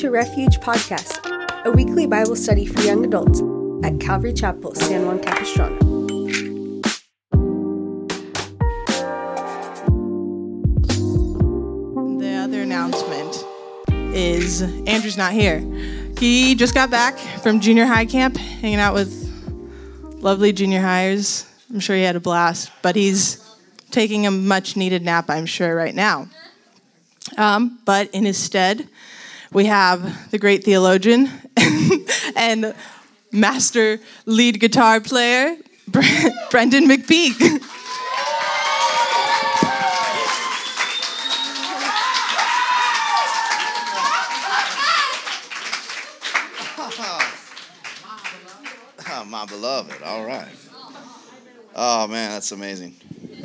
To Refuge Podcast, a weekly Bible study for young adults at Calvary Chapel, San Juan Capistrano. The other announcement is Andrew's not here. He just got back from junior high camp, hanging out with lovely junior hires. I'm sure he had a blast, but he's taking a much needed nap, I'm sure, right now. Um, but in his stead, we have the great theologian and master lead guitar player, Brendan McPeak. Oh, my beloved. All right. Oh, man, that's amazing.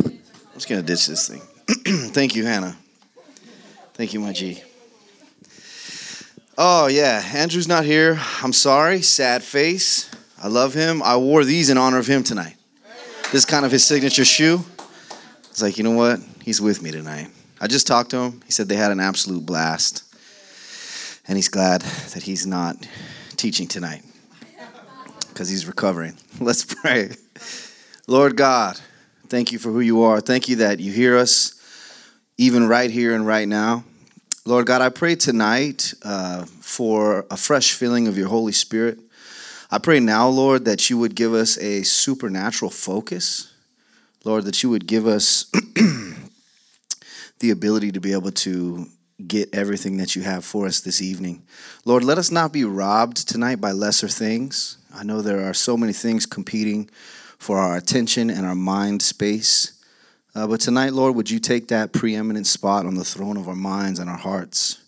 I'm just to ditch this thing. Thank you, Hannah. Thank you, my G. Oh, yeah. Andrew's not here. I'm sorry. Sad face. I love him. I wore these in honor of him tonight. This is kind of his signature shoe. It's like, you know what? He's with me tonight. I just talked to him. He said they had an absolute blast. And he's glad that he's not teaching tonight because he's recovering. Let's pray. Lord God, thank you for who you are. Thank you that you hear us even right here and right now. Lord God, I pray tonight uh, for a fresh feeling of your Holy Spirit. I pray now, Lord, that you would give us a supernatural focus. Lord, that you would give us the ability to be able to get everything that you have for us this evening. Lord, let us not be robbed tonight by lesser things. I know there are so many things competing for our attention and our mind space. Uh, but tonight, Lord, would you take that preeminent spot on the throne of our minds and our hearts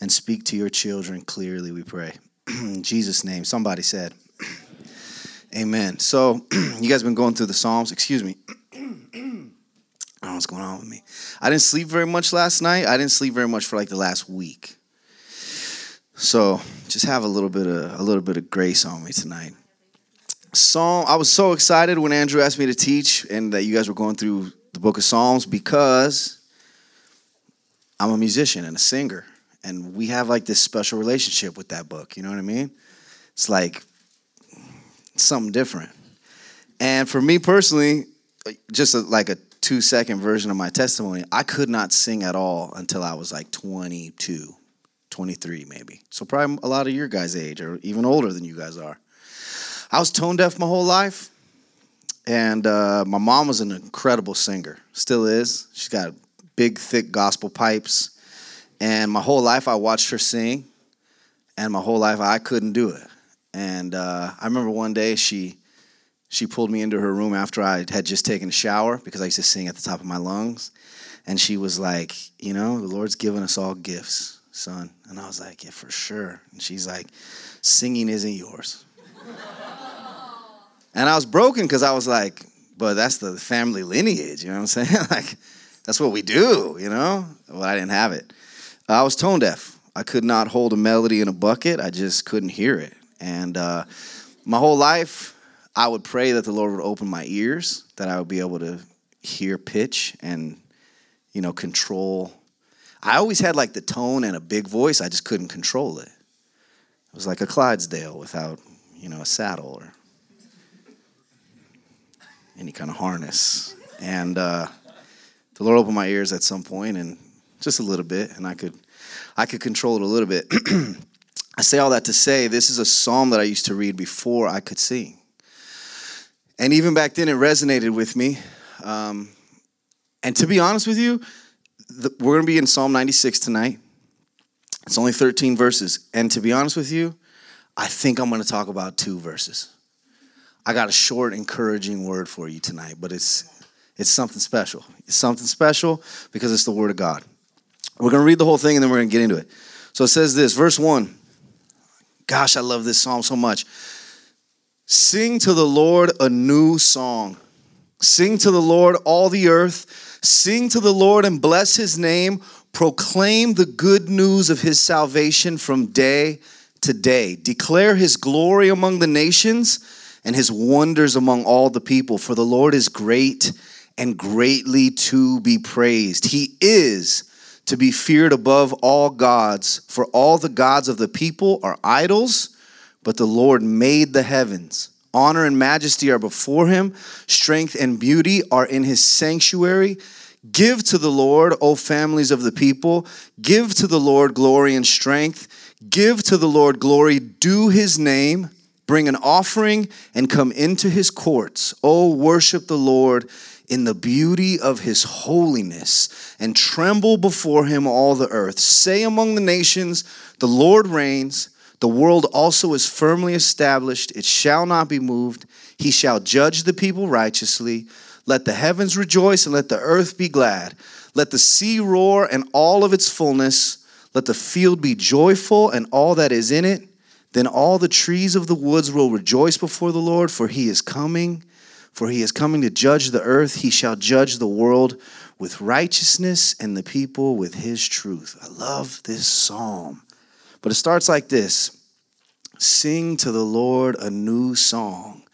and speak to your children clearly, we pray. In Jesus' name, somebody said, Amen. So, you guys been going through the Psalms. Excuse me. I don't know what's going on with me. I didn't sleep very much last night. I didn't sleep very much for like the last week. So just have a little bit of a little bit of grace on me tonight. Psalm. I was so excited when Andrew asked me to teach and that you guys were going through the book of Psalms because I'm a musician and a singer, and we have like this special relationship with that book. You know what I mean? It's like something different. And for me personally, just a, like a two second version of my testimony, I could not sing at all until I was like 22, 23 maybe. So probably a lot of your guys' age or even older than you guys are. I was tone deaf my whole life. And uh, my mom was an incredible singer, still is. She's got big, thick gospel pipes. And my whole life I watched her sing. And my whole life I couldn't do it. And uh, I remember one day she she pulled me into her room after I had just taken a shower because I used to sing at the top of my lungs. And she was like, You know, the Lord's given us all gifts, son. And I was like, Yeah, for sure. And she's like, Singing isn't yours. And I was broken because I was like, But that's the family lineage, you know what I'm saying? like, that's what we do, you know? Well, I didn't have it. I was tone deaf. I could not hold a melody in a bucket, I just couldn't hear it. And uh, my whole life, I would pray that the Lord would open my ears, that I would be able to hear pitch and, you know, control. I always had like the tone and a big voice, I just couldn't control it. It was like a Clydesdale without, you know, a saddle or any kind of harness. And uh, the Lord opened my ears at some point and just a little bit, and I could I could control it a little bit. I say all that to say this is a psalm that I used to read before I could sing. And even back then, it resonated with me. Um, and to be honest with you, the, we're going to be in Psalm 96 tonight. It's only 13 verses. And to be honest with you, I think I'm going to talk about two verses. I got a short, encouraging word for you tonight, but it's it's something special. It's something special because it's the Word of God. We're going to read the whole thing and then we're going to get into it. So it says this, verse 1. Gosh, I love this psalm so much. Sing to the Lord a new song. Sing to the Lord, all the earth. Sing to the Lord and bless his name. Proclaim the good news of his salvation from day to day. Declare his glory among the nations and his wonders among all the people. For the Lord is great and greatly to be praised. He is to be feared above all gods, for all the gods of the people are idols, but the Lord made the heavens. Honor and majesty are before him, strength and beauty are in his sanctuary. Give to the Lord, O families of the people. Give to the Lord glory and strength. Give to the Lord glory, due his name. Bring an offering and come into his courts. O worship the Lord in the beauty of his holiness and tremble before him all the earth. Say among the nations, The Lord reigns. The world also is firmly established, it shall not be moved. He shall judge the people righteously. Let the heavens rejoice and let the earth be glad. Let the sea roar and all of its fullness. Let the field be joyful and all that is in it. Then all the trees of the woods will rejoice before the Lord, for he is coming. For he is coming to judge the earth. He shall judge the world with righteousness and the people with his truth. I love this psalm. But it starts like this Sing to the Lord a new song.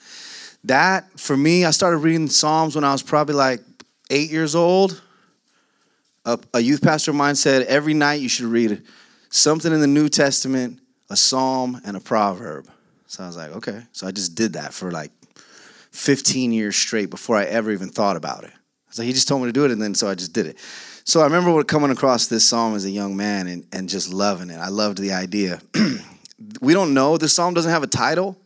That, for me, I started reading Psalms when I was probably like eight years old. A, a youth pastor of mine said every night you should read something in the New Testament, a psalm, and a proverb. So I was like, okay. So I just did that for like 15 years straight before I ever even thought about it. So he just told me to do it, and then so I just did it. So I remember coming across this psalm as a young man and, and just loving it. I loved the idea. we don't know, this psalm doesn't have a title.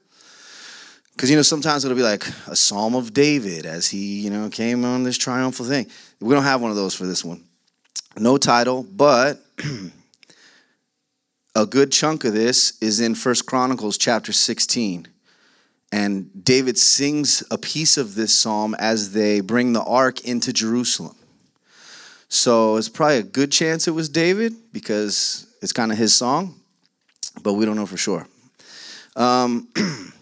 Because, you know, sometimes it'll be like a psalm of David as he, you know, came on this triumphal thing. We don't have one of those for this one. No title, but a good chunk of this is in First Chronicles chapter 16. And David sings a piece of this psalm as they bring the ark into Jerusalem. So it's probably a good chance it was David because it's kind of his song, but we don't know for sure. Um,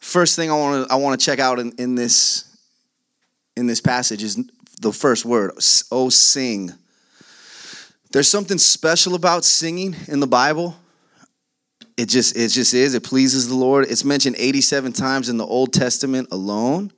first thing I want to I want to check out in, in this in this passage is the first word. Oh, sing. There's something special about singing in the Bible. It just it just is. It pleases the Lord. It's mentioned 87 times in the Old Testament alone,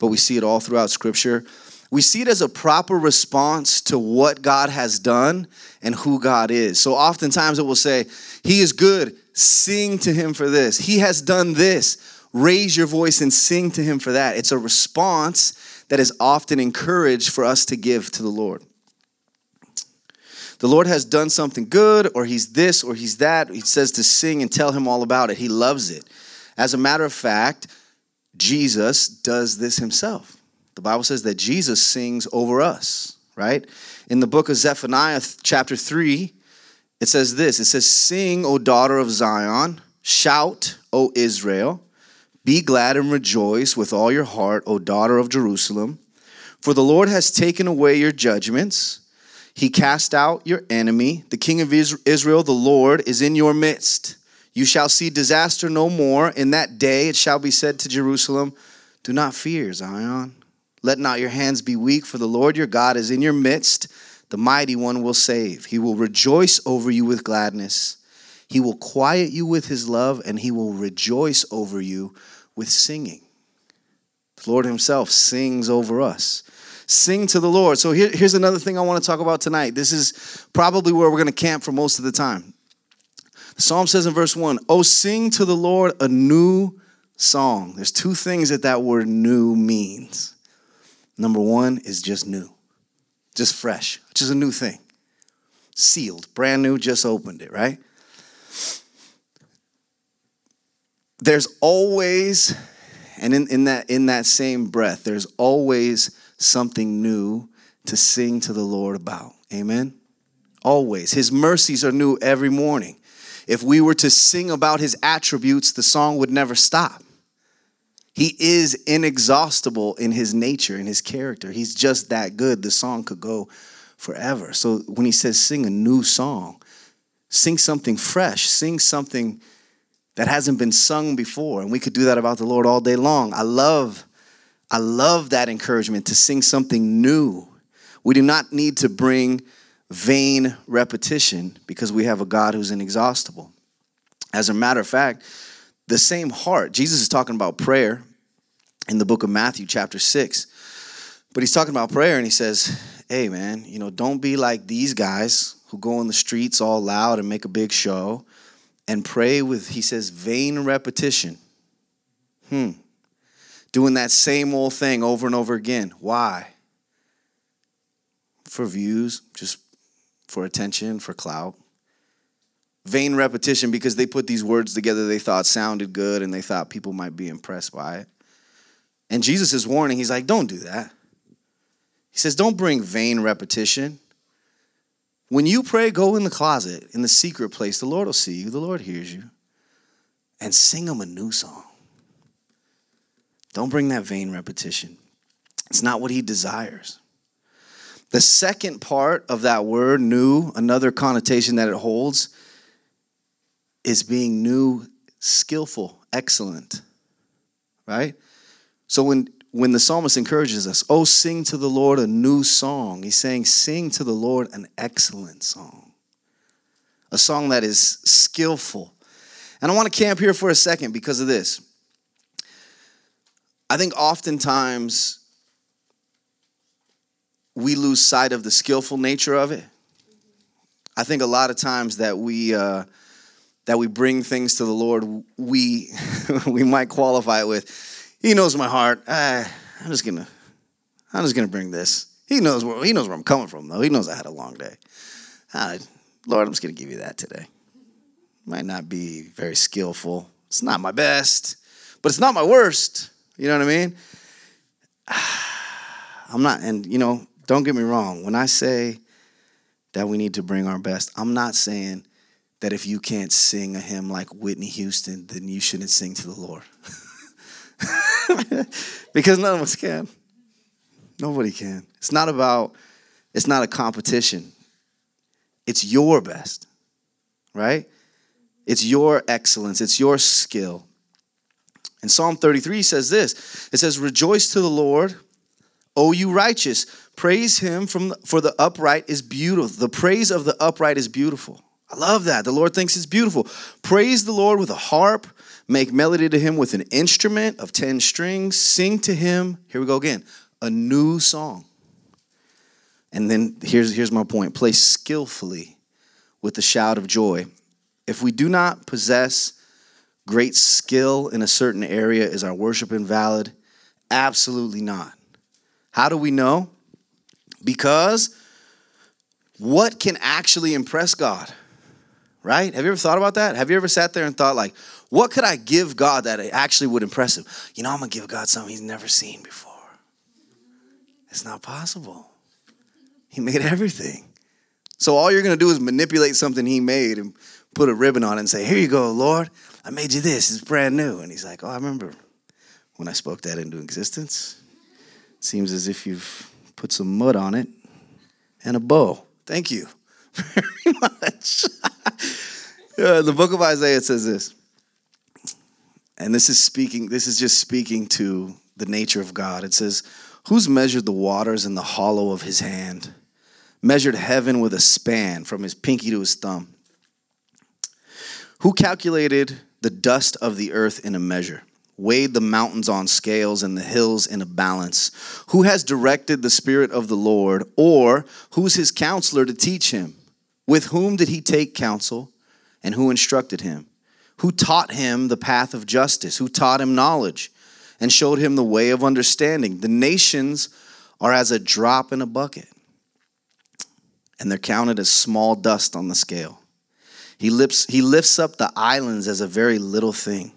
but we see it all throughout Scripture. We see it as a proper response to what God has done and who God is. So oftentimes it will say, He is good, sing to Him for this. He has done this, raise your voice and sing to Him for that. It's a response that is often encouraged for us to give to the Lord. The Lord has done something good, or He's this, or He's that. He says to sing and tell Him all about it. He loves it. As a matter of fact, Jesus does this Himself. The Bible says that Jesus sings over us, right? In the book of Zephaniah, chapter 3, it says this It says, Sing, O daughter of Zion, shout, O Israel, be glad and rejoice with all your heart, O daughter of Jerusalem. For the Lord has taken away your judgments. He cast out your enemy. The king of Israel, the Lord, is in your midst. You shall see disaster no more. In that day it shall be said to Jerusalem, Do not fear, Zion. Let not your hands be weak, for the Lord your God is in your midst. The mighty one will save. He will rejoice over you with gladness. He will quiet you with his love, and he will rejoice over you with singing. The Lord himself sings over us. Sing to the Lord. So here, here's another thing I want to talk about tonight. This is probably where we're going to camp for most of the time. The psalm says in verse 1 Oh, sing to the Lord a new song. There's two things that that word new means. Number one is just new, just fresh, just a new thing. Sealed, brand new, just opened it, right? There's always, and in, in, that, in that same breath, there's always something new to sing to the Lord about. Amen? Always. His mercies are new every morning. If we were to sing about his attributes, the song would never stop. He is inexhaustible in his nature, in his character. He's just that good. The song could go forever. So when he says sing a new song, sing something fresh, sing something that hasn't been sung before. And we could do that about the Lord all day long. I love I love that encouragement to sing something new. We do not need to bring vain repetition because we have a God who's inexhaustible. As a matter of fact, the same heart, Jesus is talking about prayer in the book of Matthew, chapter 6. But he's talking about prayer and he says, hey man, you know, don't be like these guys who go in the streets all loud and make a big show and pray with, he says, vain repetition. Hmm. Doing that same old thing over and over again. Why? For views, just for attention, for clout. Vain repetition because they put these words together they thought sounded good and they thought people might be impressed by it. And Jesus is warning, he's like, don't do that. He says, don't bring vain repetition. When you pray, go in the closet, in the secret place. The Lord will see you, the Lord hears you. And sing him a new song. Don't bring that vain repetition. It's not what he desires. The second part of that word, new, another connotation that it holds, is being new, skillful, excellent. Right? So when when the psalmist encourages us, oh, sing to the Lord a new song, he's saying, sing to the Lord an excellent song, a song that is skillful. And I want to camp here for a second because of this. I think oftentimes we lose sight of the skillful nature of it. I think a lot of times that we uh, that we bring things to the Lord, we we might qualify it with he knows my heart. Uh, I'm just gonna, I'm just gonna bring this. He knows where he knows where I'm coming from, though. He knows I had a long day. Uh, Lord, I'm just gonna give you that today. Might not be very skillful. It's not my best, but it's not my worst. You know what I mean? I'm not, and you know, don't get me wrong. When I say that we need to bring our best, I'm not saying that if you can't sing a hymn like Whitney Houston, then you shouldn't sing to the Lord. because none of us can. Nobody can. It's not about, it's not a competition. It's your best, right? It's your excellence, it's your skill. And Psalm 33 says this it says, Rejoice to the Lord, O you righteous. Praise him from the, for the upright is beautiful. The praise of the upright is beautiful. I love that. The Lord thinks it's beautiful. Praise the Lord with a harp Make melody to him with an instrument of 10 strings. Sing to him, here we go again, a new song. And then here's, here's my point play skillfully with the shout of joy. If we do not possess great skill in a certain area, is our worship invalid? Absolutely not. How do we know? Because what can actually impress God? Right? Have you ever thought about that? Have you ever sat there and thought, like, what could I give God that actually would impress him? You know, I'm going to give God something he's never seen before. It's not possible. He made everything. So all you're going to do is manipulate something he made and put a ribbon on it and say, Here you go, Lord. I made you this. It's brand new. And he's like, Oh, I remember when I spoke that into existence. Seems as if you've put some mud on it and a bow. Thank you very much. uh, the book of Isaiah says this and this is speaking, this is just speaking to the nature of God. It says, Who's measured the waters in the hollow of his hand? Measured heaven with a span from his pinky to his thumb? Who calculated the dust of the earth in a measure? Weighed the mountains on scales and the hills in a balance? Who has directed the Spirit of the Lord? Or who's his counselor to teach him? With whom did he take counsel? And who instructed him? who taught him the path of justice, who taught him knowledge and showed him the way of understanding. The nations are as a drop in a bucket, and they're counted as small dust on the scale. He lifts, he lifts up the islands as a very little thing.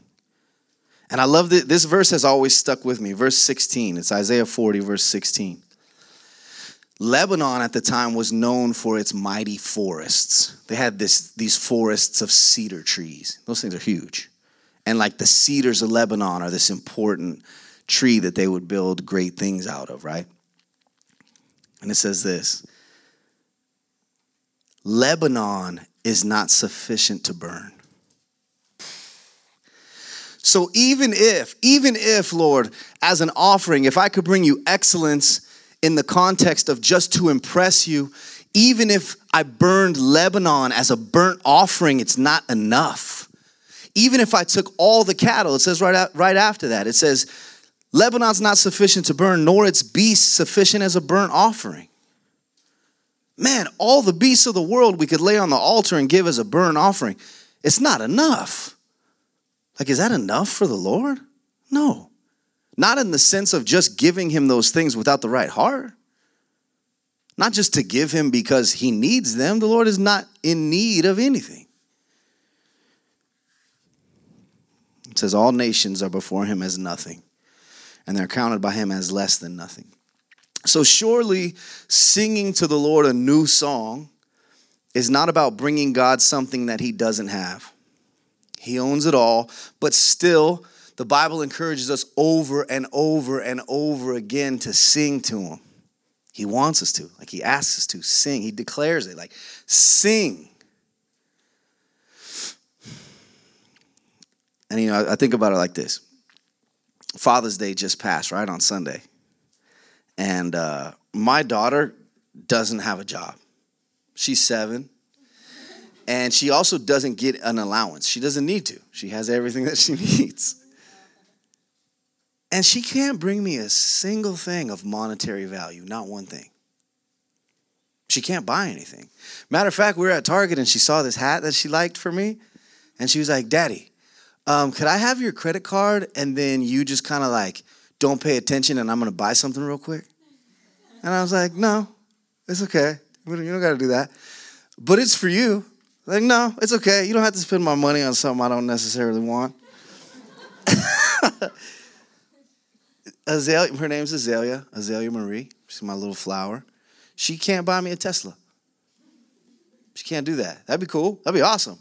And I love that this verse has always stuck with me. Verse 16, it's Isaiah 40, verse 16. Lebanon at the time was known for its mighty forests. They had this, these forests of cedar trees. Those things are huge. And like the cedars of Lebanon are this important tree that they would build great things out of, right? And it says this Lebanon is not sufficient to burn. So even if, even if, Lord, as an offering, if I could bring you excellence in the context of just to impress you, even if I burned Lebanon as a burnt offering, it's not enough. Even if I took all the cattle, it says right, right after that, it says, Lebanon's not sufficient to burn, nor its beasts sufficient as a burnt offering. Man, all the beasts of the world we could lay on the altar and give as a burnt offering. It's not enough. Like, is that enough for the Lord? No. Not in the sense of just giving him those things without the right heart. Not just to give him because he needs them. The Lord is not in need of anything. It says, All nations are before him as nothing, and they're counted by him as less than nothing. So, surely singing to the Lord a new song is not about bringing God something that he doesn't have. He owns it all, but still, the Bible encourages us over and over and over again to sing to him. He wants us to, like he asks us to sing. He declares it, like, sing. And you know, I think about it like this Father's Day just passed, right, on Sunday. And uh, my daughter doesn't have a job. She's seven. And she also doesn't get an allowance. She doesn't need to. She has everything that she needs. And she can't bring me a single thing of monetary value, not one thing. She can't buy anything. Matter of fact, we were at Target and she saw this hat that she liked for me. And she was like, Daddy, um, could I have your credit card and then you just kind of like don't pay attention and I'm gonna buy something real quick? And I was like, No, it's okay. You don't gotta do that. But it's for you. Like, no, it's okay. You don't have to spend my money on something I don't necessarily want. Azalea, her name's Azalea, Azalea Marie. She's my little flower. She can't buy me a Tesla. She can't do that. That'd be cool. That'd be awesome.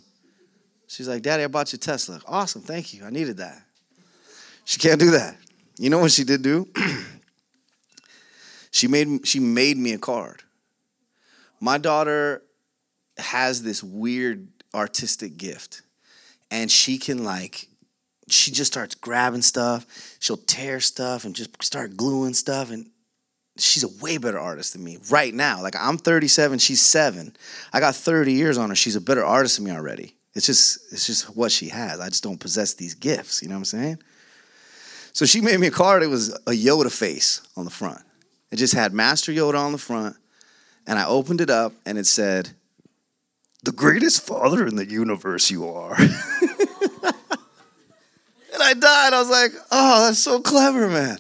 She's like, Daddy, I bought you a Tesla. Awesome, thank you. I needed that. She can't do that. You know what she did do? she made she made me a card. My daughter has this weird artistic gift. And she can like she just starts grabbing stuff. She'll tear stuff and just start gluing stuff. And she's a way better artist than me right now. Like I'm 37, she's seven. I got 30 years on her. She's a better artist than me already. It's just it's just what she has. I just don't possess these gifts. You know what I'm saying? So she made me a card. It was a Yoda face on the front. It just had Master Yoda on the front, and I opened it up, and it said, "The greatest father in the universe you are." And I died. I was like, oh, that's so clever, man.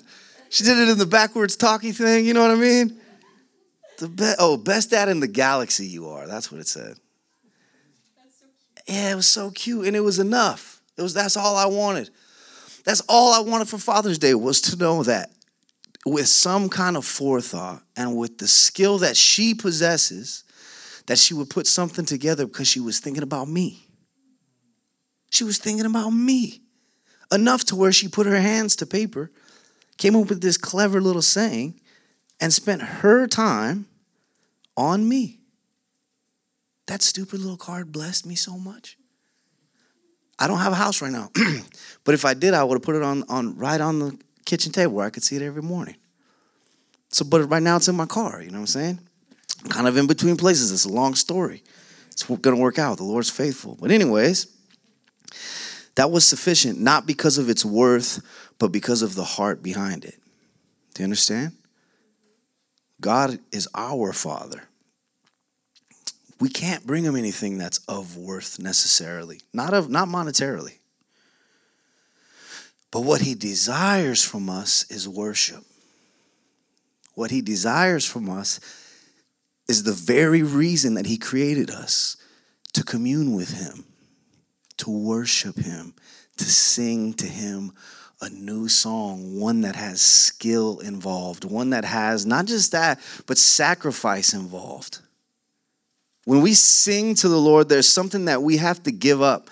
She did it in the backwards talkie thing, you know what I mean? The be- oh, best dad in the galaxy you are. That's what it said. Yeah, it was so cute, and it was enough. It was that's all I wanted. That's all I wanted for Father's Day was to know that with some kind of forethought and with the skill that she possesses, that she would put something together because she was thinking about me. She was thinking about me enough to where she put her hands to paper, came up with this clever little saying, and spent her time on me. That stupid little card blessed me so much. I don't have a house right now, but if I did, I would have put it on, on right on the kitchen table where I could see it every morning. So, but right now it's in my car. You know what I'm saying? I'm kind of in between places. It's a long story. It's going to work out. The Lord's faithful. But anyways, that was sufficient, not because of its worth, but because of the heart behind it. Do you understand? God is our Father. We can't bring him anything that's of worth necessarily, not of not monetarily. But what he desires from us is worship. What he desires from us is the very reason that he created us to commune with him to worship Him, to sing to Him a new song, one that has skill involved, one that has not just that, but sacrifice involved. When we sing to the Lord, there's something that we have to give up.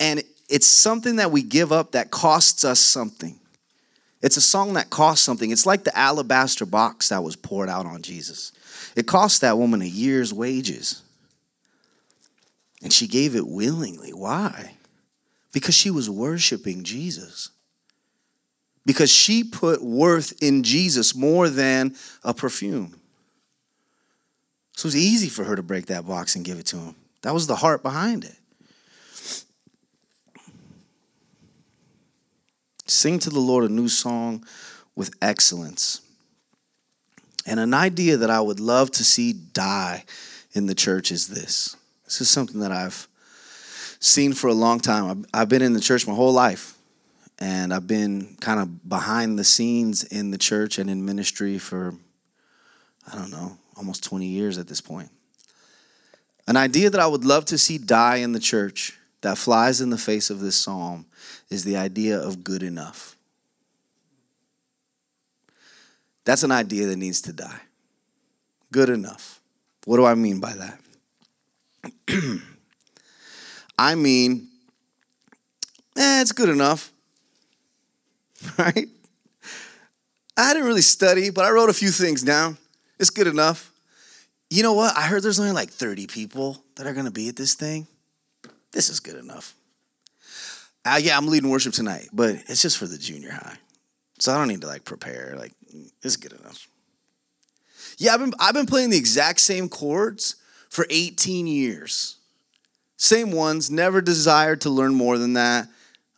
And it's something that we give up that costs us something. It's a song that costs something. It's like the alabaster box that was poured out on Jesus. It cost that woman a year's wages. And she gave it willingly. Why? Because she was worshiping Jesus. Because she put worth in Jesus more than a perfume. So it was easy for her to break that box and give it to him. That was the heart behind it. Sing to the Lord a new song with excellence. And an idea that I would love to see die in the church is this. This is something that I've seen for a long time. I've been in the church my whole life, and I've been kind of behind the scenes in the church and in ministry for, I don't know, almost 20 years at this point. An idea that I would love to see die in the church that flies in the face of this psalm is the idea of good enough. That's an idea that needs to die. Good enough. What do I mean by that? I mean, eh, it's good enough. Right? I didn't really study, but I wrote a few things down. It's good enough. You know what? I heard there's only like 30 people that are to be at this thing. This is good enough. Uh, yeah, I'm leading worship tonight, but it's just for the junior high. So I don't need to like prepare. Like, it's good enough. Yeah, I've been, I've been playing the exact same chords for 18 years. Same ones, never desired to learn more than that.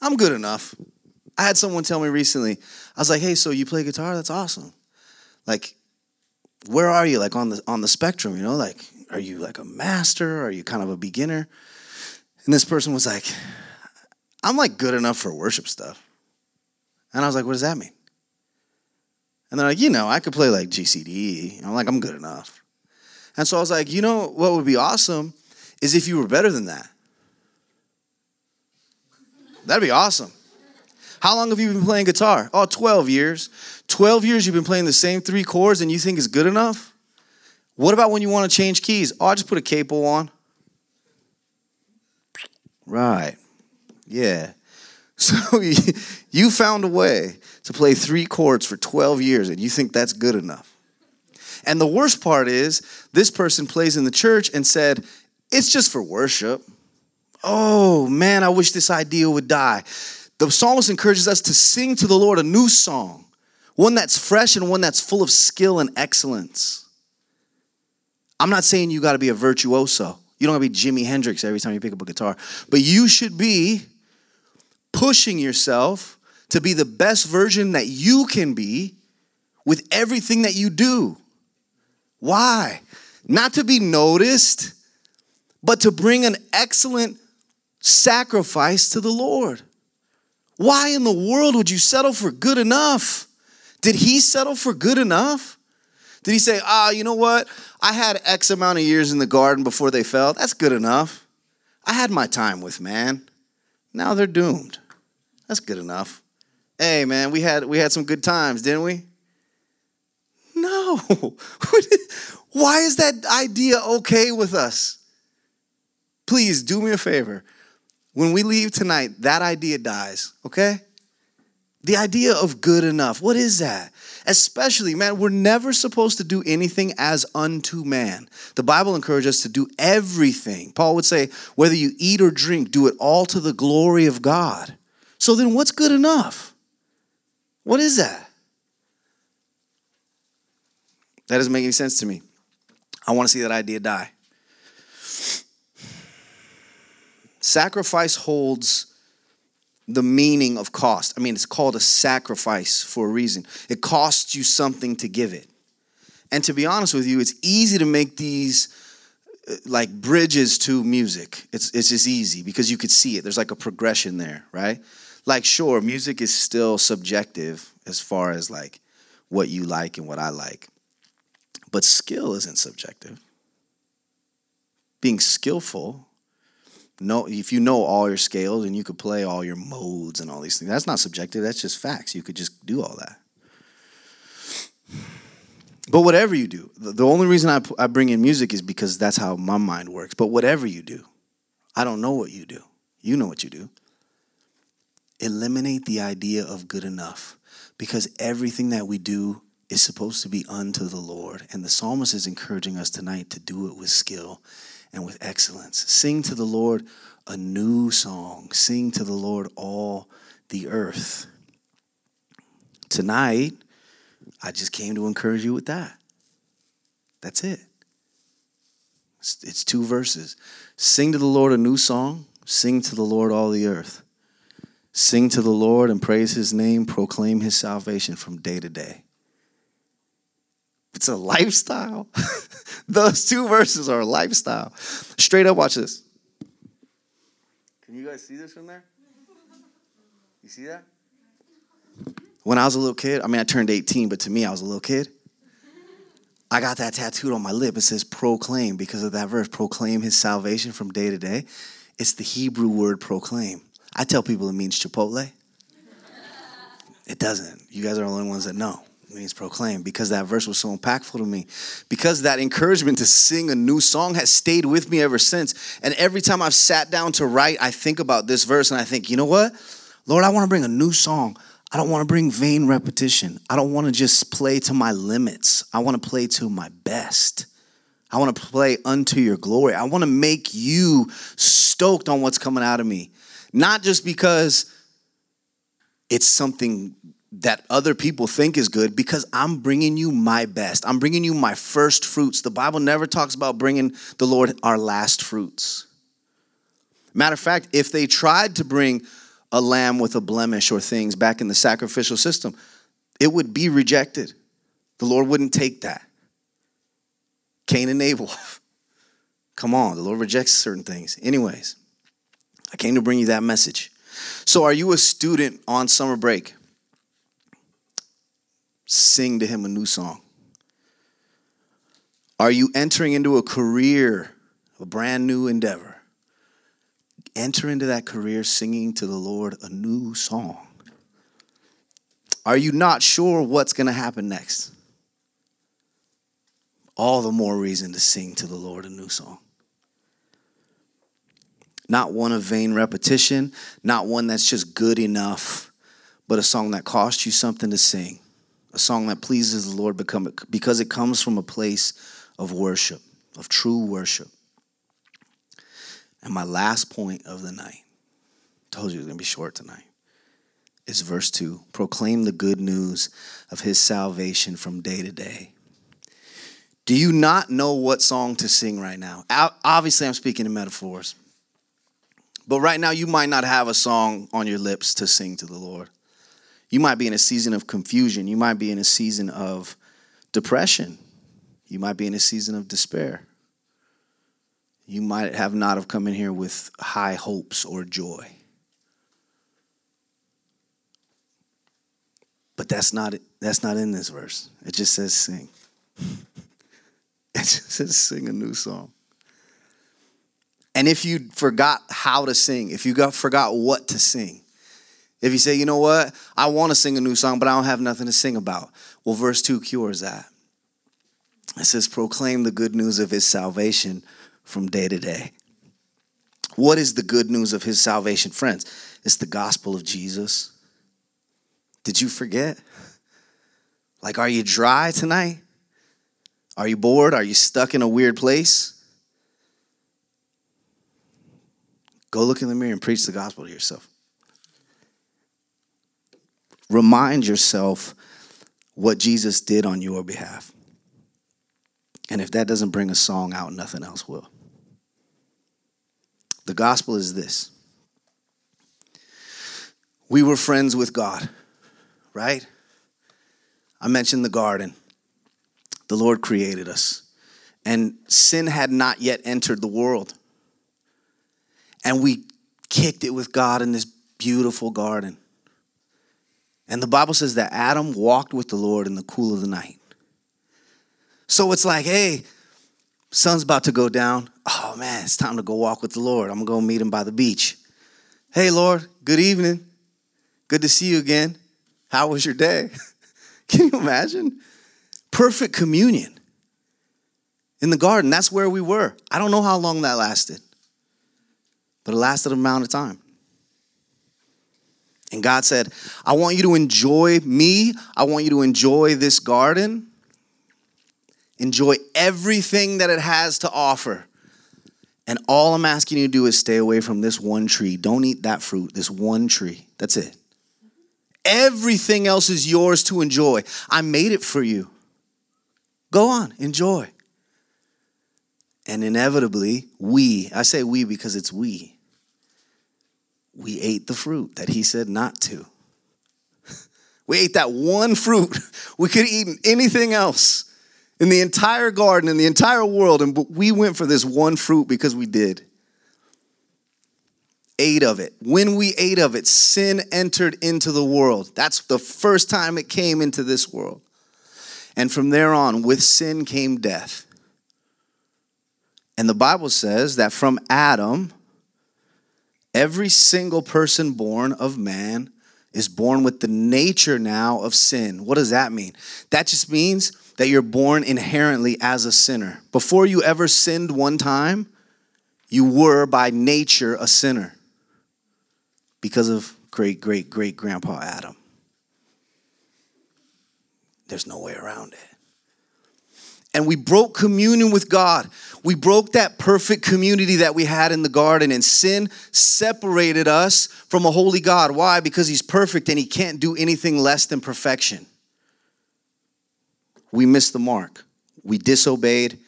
I'm good enough. I had someone tell me recently, I was like, hey, so you play guitar? That's awesome. Like, where are you like on the on the spectrum, you know? Like, are you like a master? Are you kind of a beginner? And this person was like, I'm like good enough for worship stuff. And I was like, what does that mean? And they're like, you know, I could play like GCD. I'm like, I'm good enough. And so I was like, you know what would be awesome is if you were better than that. That'd be awesome. How long have you been playing guitar? Oh, 12 years. 12 years you've been playing the same three chords and you think it's good enough? What about when you want to change keys? Oh, I just put a capo on. Right. Yeah. So you found a way to play three chords for 12 years and you think that's good enough. And the worst part is, this person plays in the church and said, it's just for worship. Oh man, I wish this idea would die. The psalmist encourages us to sing to the Lord a new song, one that's fresh and one that's full of skill and excellence. I'm not saying you got to be a virtuoso. You don't have to be Jimi Hendrix every time you pick up a guitar, but you should be pushing yourself to be the best version that you can be with everything that you do. Why? Not to be noticed, but to bring an excellent sacrifice to the Lord. Why in the world would you settle for good enough? Did he settle for good enough? Did he say, ah, you know what? I had X amount of years in the garden before they fell. That's good enough. I had my time with man. Now they're doomed. That's good enough. Hey man, we had we had some good times, didn't we? No. Why is that idea okay with us? please do me a favor. When we leave tonight, that idea dies, okay? The idea of good enough. What is that? Especially, man, we're never supposed to do anything as unto man. The Bible encourages us to do everything. Paul would say, whether you eat or drink, do it all to the glory of God. So then, what's good enough? What is that? That doesn't make any sense to me. I want to see that idea die. Sacrifice holds the meaning of cost. I mean, it's called a sacrifice for a reason. It costs you something to give it. And to be honest with you, it's easy to make these uh, like bridges to music. It's it's just easy because you could see it. There's like a progression there, right? Like sure, music is still subjective as far as like what you like and what I like. But skill isn't subjective. Being skillful know if you know all your scales and you could play all your modes and all these things that's not subjective that's just facts. You could just do all that. But whatever you do the only reason I, I bring in music is because that's how my mind works. But whatever you do i don't know what you do. You know what you do. Eliminate the idea of good enough because everything that we do is supposed to be unto the lord. And the psalmist is encouraging us tonight to do it with skill and with excellence. Sing to the Lord a new song. Sing to the Lord all the earth. Tonight, I just came to encourage you with that. That's it. It's, it's two verses. Sing to the Lord a new song. Sing to the Lord all the earth. Sing to the Lord and praise his name. Proclaim his salvation from day to day. It's a lifestyle. Those two verses are a lifestyle. Straight up, watch this. Can you guys see this from there? You see that? When I was a little kid, I mean, I turned 18, but to me, I was a little kid. I got that tattooed on my lip. It says proclaim because of that verse proclaim his salvation from day to day. It's the Hebrew word proclaim. I tell people it means Chipotle. It doesn't. You guys are the only ones that know. Means proclaim because that verse was so impactful to me. Because that encouragement to sing a new song has stayed with me ever since. And every time I've sat down to write, I think about this verse and I think, you know what? Lord, I want to bring a new song. I don't want to bring vain repetition. I don't want to just play to my limits. I want to play to my best. I want to play unto your glory. I want to make you stoked on what's coming out of me. Not just because it's something that other people think is good, because I'm bringing you my best. I'm bringing you my first fruits. The Bible never talks about bringing the Lord our last fruits. Matter of fact, if they tried to bring a lamb with a blemish or things back in the sacrificial system, it would be rejected. The Lord wouldn't take that. Cain and Abel. Come on, the Lord rejects certain things. Anyways, I came to bring you that message. So, are you a student on summer break? Sing to him a new song. Are you entering into a career, a brand new endeavor? enter into that career singing to the Lord a new song? Are you not sure what's going to happen next? All the more reason to sing to the Lord a new song. Not one of vain repetition, not one that's just good enough, but a song that costs you something to sing. A song that pleases the Lord become, because it comes from a place of worship, of true worship. And my last point of the night, told you it was going to be short tonight, is verse 2 proclaim the good news of his salvation from day to day. Do you not know what song to sing right now? Obviously, I'm speaking in metaphors. But right now, you might not have a song on your lips to sing to the Lord. You might be in a season of confusion. You might be in a season of depression. You might be in a season of despair you might have not have come in here with high hopes or joy. But that's not that's not in this verse. It just says sing. it just says sing a new song. And if you forgot how to sing, if you got forgot what to sing, if you say, you know what, I want to sing a new song, but I don't have nothing to sing about, well, verse 2 cures that. It says, proclaim the good news of his salvation from day to day. What is the good news of his salvation, friends? It's the gospel of Jesus. Did you forget? Like, are you dry tonight? Are you bored? Are you stuck in a weird place? Go look in the mirror and preach the gospel to yourself. Remind yourself what Jesus did on your behalf. And if that doesn't bring a song out, nothing else will. The gospel is this we were friends with God, right? I mentioned the garden. The Lord created us, and sin had not yet entered the world. And we kicked it with God in this beautiful garden. And the Bible says that Adam walked with the Lord in the cool of the night. So it's like, hey, sun's about to go down. Oh man, it's time to go walk with the Lord. I'm gonna go meet him by the beach. Hey, Lord, good evening. Good to see you again. How was your day? Can you imagine? Perfect communion in the garden. That's where we were. I don't know how long that lasted, but it lasted an amount of time. And God said, I want you to enjoy me. I want you to enjoy this garden. Enjoy everything that it has to offer. And all I'm asking you to do is stay away from this one tree. Don't eat that fruit, this one tree. That's it. Everything else is yours to enjoy. I made it for you. Go on, enjoy. And inevitably, we, I say we because it's we, we ate the fruit that he said not to. We ate that one fruit. We could have eaten anything else in the entire garden, in the entire world, and we went for this one fruit because we did. Ate of it. When we ate of it, sin entered into the world. That's the first time it came into this world. And from there on, with sin came death. And the Bible says that from Adam, every single person born of man is born with the nature now of sin. What does that mean? That just means that you're born inherently as a sinner. Before you ever sinned one time, you were by nature a sinner because of great great great grandpa Adam. There's no way around it. And we broke communion with God. We broke that perfect community that we had in the garden, and sin separated us from a holy God. Why? Because He's perfect and He can't do anything less than perfection. We missed the mark. We disobeyed,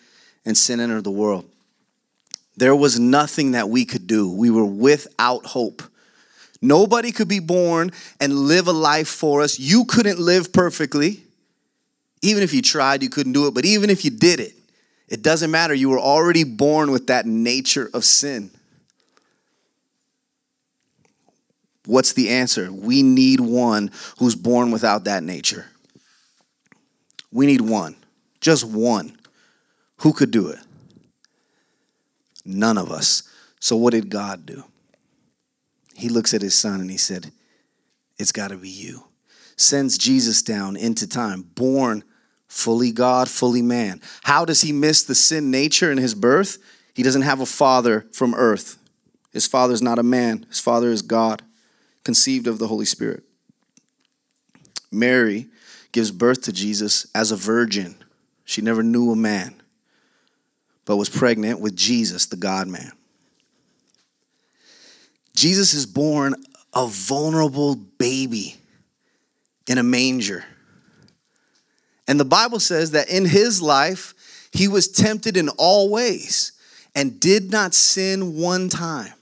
and sin entered the world. There was nothing that we could do. We were without hope. Nobody could be born and live a life for us. You couldn't live perfectly. Even if you tried, you couldn't do it. But even if you did it, it doesn't matter. You were already born with that nature of sin. What's the answer? We need one who's born without that nature. We need one, just one. Who could do it? None of us. So, what did God do? He looks at his son and he said, It's got to be you. Sends Jesus down into time, born fully God, fully man. How does he miss the sin nature in his birth? He doesn't have a father from earth. His father is not a man, his father is God, conceived of the Holy Spirit. Mary gives birth to Jesus as a virgin. She never knew a man, but was pregnant with Jesus, the God man. Jesus is born a vulnerable baby in a manger. And the Bible says that in his life, he was tempted in all ways and did not sin one time.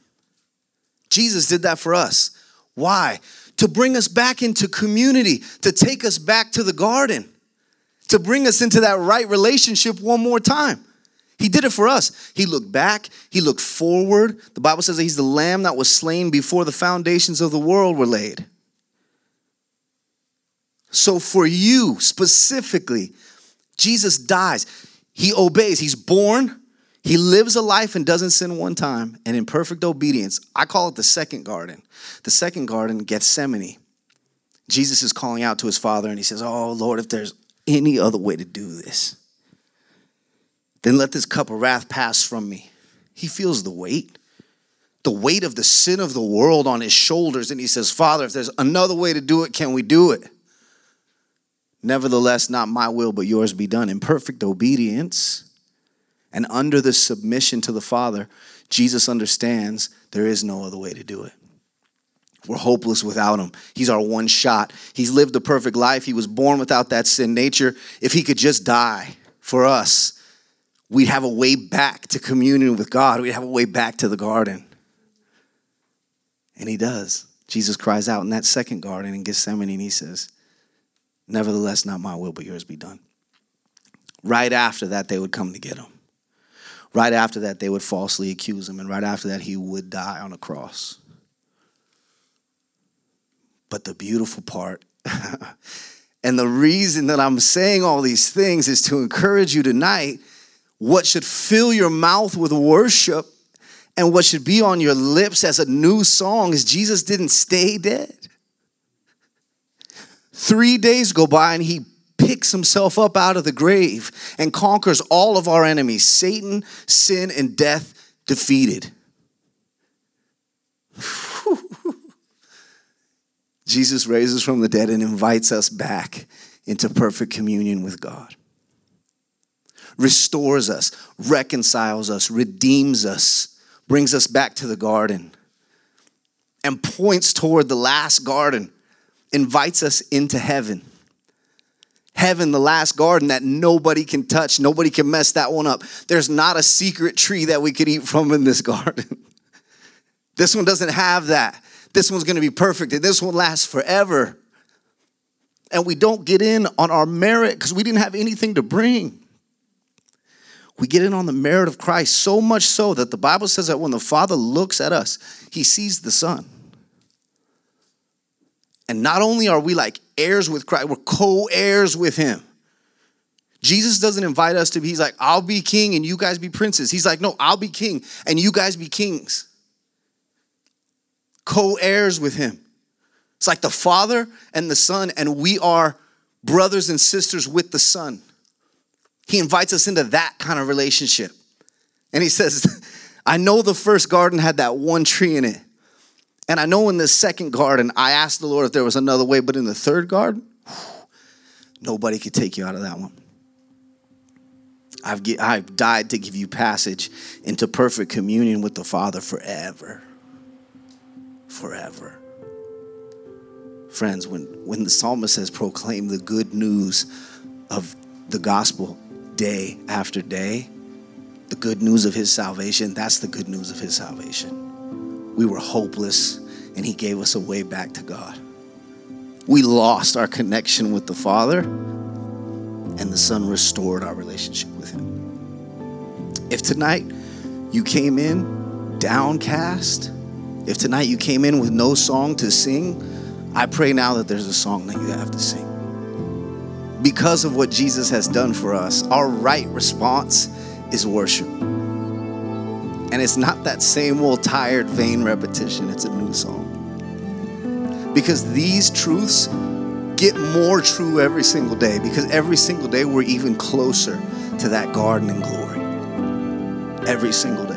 Jesus did that for us. Why? To bring us back into community, to take us back to the garden, to bring us into that right relationship one more time. He did it for us. He looked back, he looked forward. The Bible says that he's the lamb that was slain before the foundations of the world were laid. So, for you specifically, Jesus dies. He obeys. He's born. He lives a life and doesn't sin one time. And in perfect obedience, I call it the second garden. The second garden, Gethsemane. Jesus is calling out to his father and he says, Oh, Lord, if there's any other way to do this, then let this cup of wrath pass from me. He feels the weight, the weight of the sin of the world on his shoulders. And he says, Father, if there's another way to do it, can we do it? Nevertheless, not my will, but yours be done. In perfect obedience and under the submission to the Father, Jesus understands there is no other way to do it. We're hopeless without him. He's our one shot. He's lived a perfect life. He was born without that sin nature. If he could just die for us, we'd have a way back to communion with God. We'd have a way back to the garden. And he does. Jesus cries out in that second garden in Gethsemane and he says, Nevertheless, not my will, but yours be done. Right after that, they would come to get him. Right after that, they would falsely accuse him. And right after that, he would die on a cross. But the beautiful part, and the reason that I'm saying all these things is to encourage you tonight what should fill your mouth with worship and what should be on your lips as a new song is Jesus didn't stay dead. Three days go by and he picks himself up out of the grave and conquers all of our enemies Satan, sin, and death defeated. Jesus raises from the dead and invites us back into perfect communion with God. Restores us, reconciles us, redeems us, brings us back to the garden, and points toward the last garden invites us into heaven. Heaven, the last garden that nobody can touch, nobody can mess that one up. There's not a secret tree that we could eat from in this garden. this one doesn't have that. This one's gonna be perfect, and this one lasts forever. And we don't get in on our merit because we didn't have anything to bring. We get in on the merit of Christ so much so that the Bible says that when the Father looks at us, he sees the Son. And not only are we like heirs with Christ, we're co heirs with him. Jesus doesn't invite us to be, he's like, I'll be king and you guys be princes. He's like, no, I'll be king and you guys be kings. Co heirs with him. It's like the Father and the Son, and we are brothers and sisters with the Son. He invites us into that kind of relationship. And he says, I know the first garden had that one tree in it. And I know in the second garden, I asked the Lord if there was another way, but in the third garden, nobody could take you out of that one. I've, I've died to give you passage into perfect communion with the Father forever. Forever. Friends, when, when the psalmist says, proclaim the good news of the gospel day after day, the good news of his salvation, that's the good news of his salvation. We were hopeless, and he gave us a way back to God. We lost our connection with the Father, and the Son restored our relationship with him. If tonight you came in downcast, if tonight you came in with no song to sing, I pray now that there's a song that you have to sing. Because of what Jesus has done for us, our right response is worship. And it's not that same old tired, vain repetition, it's a new song. Because these truths get more true every single day, because every single day we're even closer to that garden in glory. Every single day.